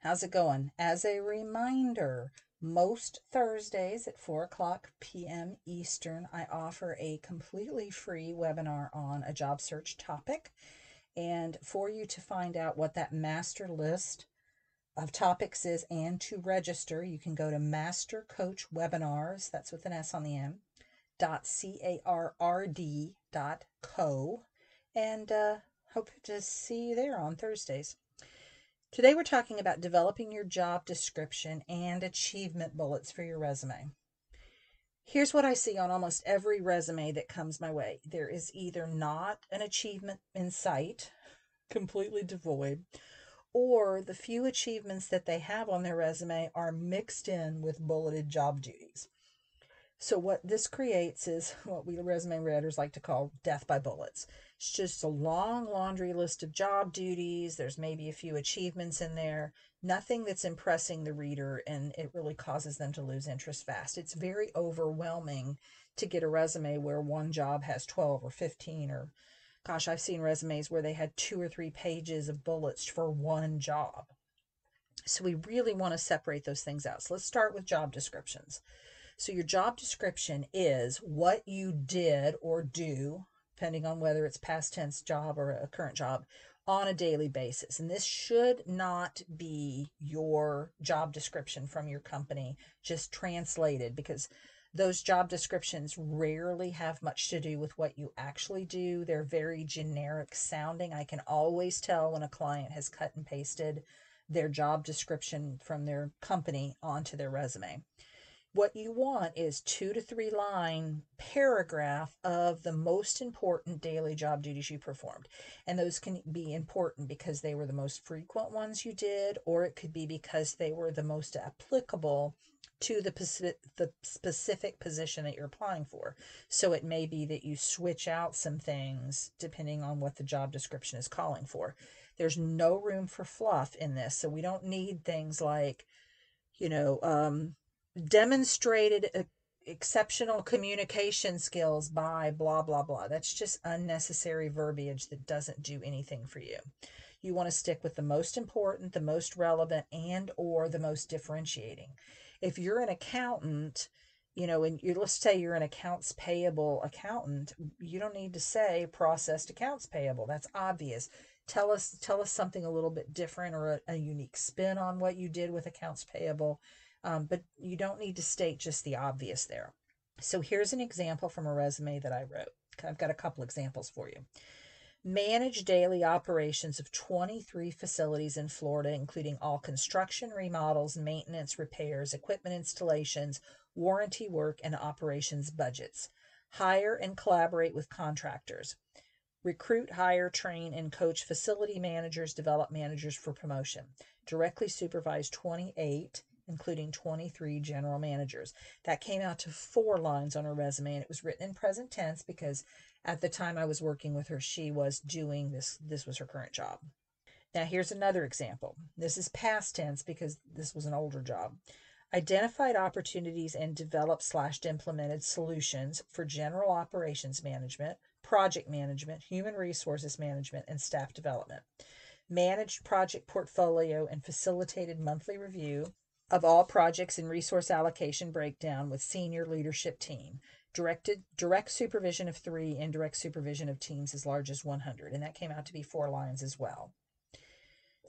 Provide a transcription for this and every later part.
How's it going? As a reminder, most Thursdays at 4 o'clock p.m. Eastern, I offer a completely free webinar on a job search topic. And for you to find out what that master list of topics is and to register, you can go to Master Coach Webinars, that's with an S on the end, dot C-A-R-R-D dot co. And uh, hope to see you there on Thursdays. Today we're talking about developing your job description and achievement bullets for your resume. Here's what I see on almost every resume that comes my way there is either not an achievement in sight, completely devoid, or the few achievements that they have on their resume are mixed in with bulleted job duties. So, what this creates is what we resume writers like to call death by bullets. It's just a long laundry list of job duties. There's maybe a few achievements in there, nothing that's impressing the reader, and it really causes them to lose interest fast. It's very overwhelming to get a resume where one job has 12 or 15 or gosh, I've seen resumes where they had two or three pages of bullets for one job. So we really want to separate those things out. So let's start with job descriptions. So your job description is what you did or do, depending on whether it's past tense job or a current job, on a daily basis. And this should not be your job description from your company just translated because those job descriptions rarely have much to do with what you actually do. They're very generic sounding. I can always tell when a client has cut and pasted their job description from their company onto their resume what you want is two to three line paragraph of the most important daily job duties you performed. And those can be important because they were the most frequent ones you did or it could be because they were the most applicable to the specific, the specific position that you're applying for. So it may be that you switch out some things depending on what the job description is calling for. There's no room for fluff in this. So we don't need things like you know um, demonstrated uh, exceptional communication skills by blah blah blah. That's just unnecessary verbiage that doesn't do anything for you. You want to stick with the most important the most relevant and or the most differentiating. If you're an accountant you know and you let's say you're an accounts payable accountant you don't need to say processed accounts payable. That's obvious. Tell us tell us something a little bit different or a, a unique spin on what you did with accounts payable um, but you don't need to state just the obvious there. So here's an example from a resume that I wrote. I've got a couple examples for you. Manage daily operations of 23 facilities in Florida, including all construction, remodels, maintenance, repairs, equipment installations, warranty work, and operations budgets. Hire and collaborate with contractors. Recruit, hire, train, and coach facility managers, develop managers for promotion. Directly supervise 28 including 23 general managers. That came out to four lines on her resume, and it was written in present tense because at the time I was working with her, she was doing this. This was her current job. Now, here's another example. This is past tense because this was an older job. Identified opportunities and developed slash implemented solutions for general operations management, project management, human resources management, and staff development. Managed project portfolio and facilitated monthly review of all projects and resource allocation breakdown with senior leadership team directed direct supervision of three indirect supervision of teams as large as 100 and that came out to be four lines as well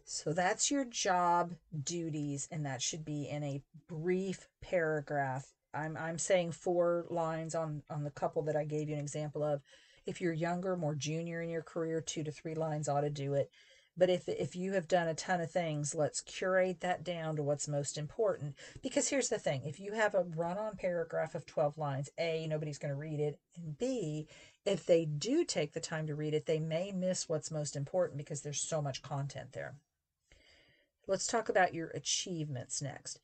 so that's your job duties and that should be in a brief paragraph I'm I'm saying four lines on on the couple that I gave you an example of. If you're younger, more junior in your career, two to three lines ought to do it. But if if you have done a ton of things, let's curate that down to what's most important. Because here's the thing: if you have a run-on paragraph of 12 lines, A, nobody's going to read it, and B, if they do take the time to read it, they may miss what's most important because there's so much content there. Let's talk about your achievements next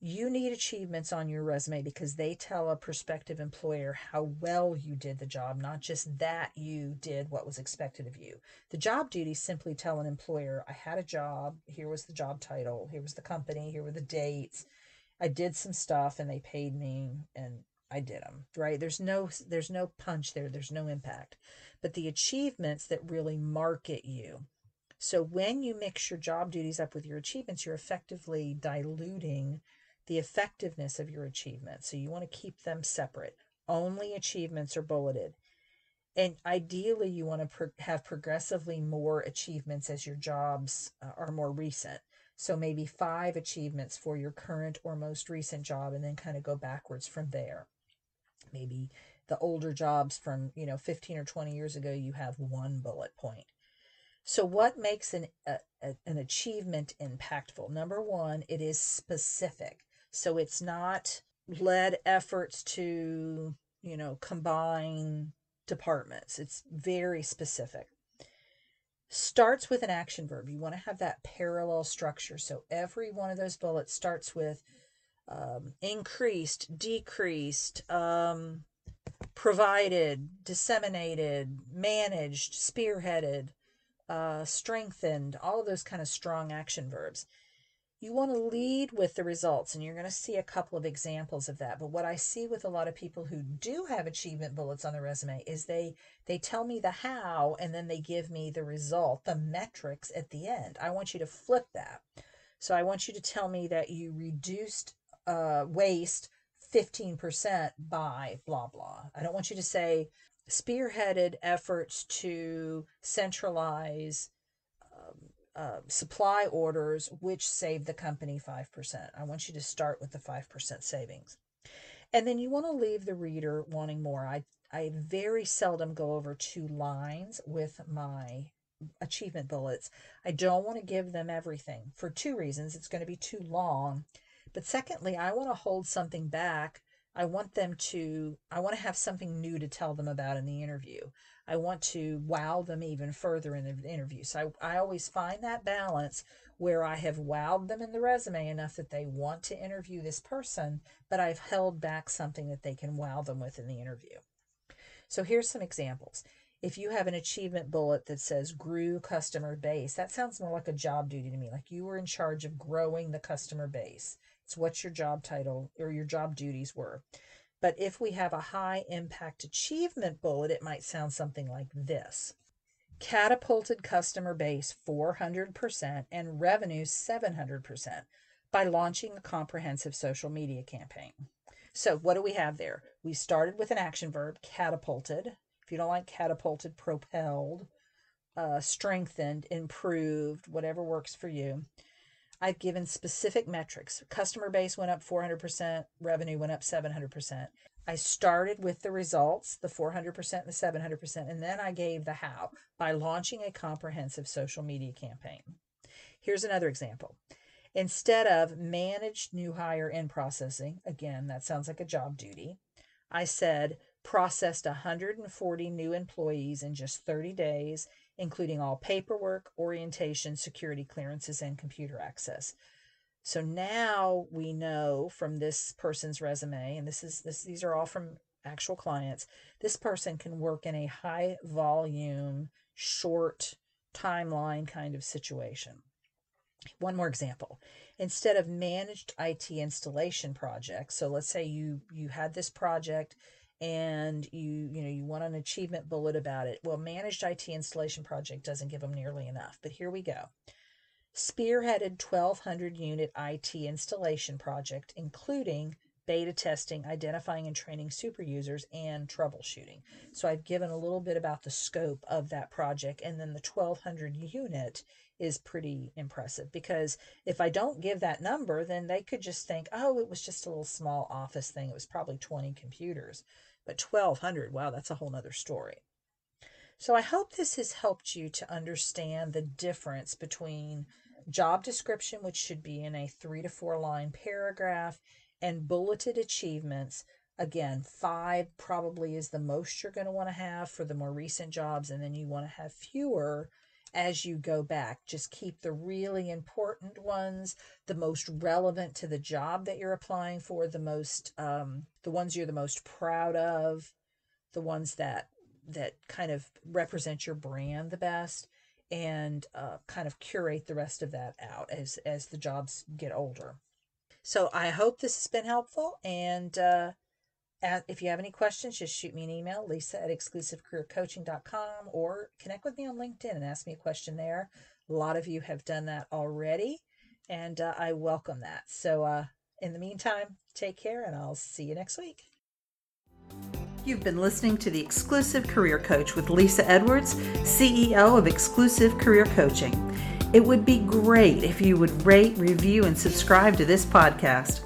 you need achievements on your resume because they tell a prospective employer how well you did the job, not just that you did what was expected of you. The job duties simply tell an employer, I had a job, here was the job title, here was the company, here were the dates. I did some stuff and they paid me and I did them, right? There's no there's no punch there, there's no impact. But the achievements that really market you. So when you mix your job duties up with your achievements, you're effectively diluting the effectiveness of your achievements. So you want to keep them separate. Only achievements are bulleted. And ideally, you want to pro- have progressively more achievements as your jobs uh, are more recent. So maybe five achievements for your current or most recent job, and then kind of go backwards from there. Maybe the older jobs from you know 15 or 20 years ago, you have one bullet point. So, what makes an a, an achievement impactful? Number one, it is specific. So it's not led efforts to, you know, combine departments. It's very specific. Starts with an action verb. You want to have that parallel structure. So every one of those bullets starts with um, increased, decreased, um, provided, disseminated, managed, spearheaded, uh, strengthened, all of those kind of strong action verbs you want to lead with the results and you're going to see a couple of examples of that. But what i see with a lot of people who do have achievement bullets on their resume is they they tell me the how and then they give me the result the metrics at the end. I want you to flip that. So i want you to tell me that you reduced uh, waste 15% by blah blah. I don't want you to say spearheaded efforts to centralize uh, supply orders, which save the company 5%. I want you to start with the 5% savings. And then you want to leave the reader wanting more. I, I very seldom go over two lines with my achievement bullets. I don't want to give them everything for two reasons. It's going to be too long. But secondly, I want to hold something back I want them to, I want to have something new to tell them about in the interview. I want to wow them even further in the interview. So I, I always find that balance where I have wowed them in the resume enough that they want to interview this person, but I've held back something that they can wow them with in the interview. So here's some examples. If you have an achievement bullet that says grew customer base, that sounds more like a job duty to me, like you were in charge of growing the customer base. It's what your job title or your job duties were. But if we have a high impact achievement bullet, it might sound something like this catapulted customer base 400% and revenue 700% by launching a comprehensive social media campaign. So, what do we have there? We started with an action verb, catapulted. If you don't like catapulted, propelled, uh, strengthened, improved, whatever works for you. I've given specific metrics. Customer base went up 400%, revenue went up 700%. I started with the results, the 400% and the 700%, and then I gave the how by launching a comprehensive social media campaign. Here's another example. Instead of managed new hire in processing, again, that sounds like a job duty, I said processed 140 new employees in just 30 days including all paperwork, orientation, security clearances, and computer access. So now we know from this person's resume, and this is this these are all from actual clients, this person can work in a high volume, short timeline kind of situation. One more example. Instead of managed IT installation projects, so let's say you you had this project and you you know you want an achievement bullet about IT. Well managed IT installation project doesn't give them nearly enough but here we go. Spearheaded 1200 unit it installation project including beta testing identifying and training super users and troubleshooting. So i've given a little bit about the scope of that project and then the 1200 unit is pretty impressive because if I don't give that number, then they could just think, oh, it was just a little small office thing. It was probably 20 computers. But 1,200, wow, that's a whole nother story. So I hope this has helped you to understand the difference between job description, which should be in a three to four line paragraph, and bulleted achievements. Again, five probably is the most you're going to want to have for the more recent jobs, and then you want to have fewer as you go back. Just keep the really important ones, the most relevant to the job that you're applying for, the most, um, the ones you're the most proud of, the ones that that kind of represent your brand the best, and uh, kind of curate the rest of that out as as the jobs get older. So I hope this has been helpful, and uh, if you have any questions, just shoot me an email, lisa at exclusivecareercoaching.com, or connect with me on LinkedIn and ask me a question there. A lot of you have done that already, and uh, I welcome that. So, uh, in the meantime, take care, and I'll see you next week. You've been listening to the Exclusive Career Coach with Lisa Edwards, CEO of Exclusive Career Coaching. It would be great if you would rate, review, and subscribe to this podcast.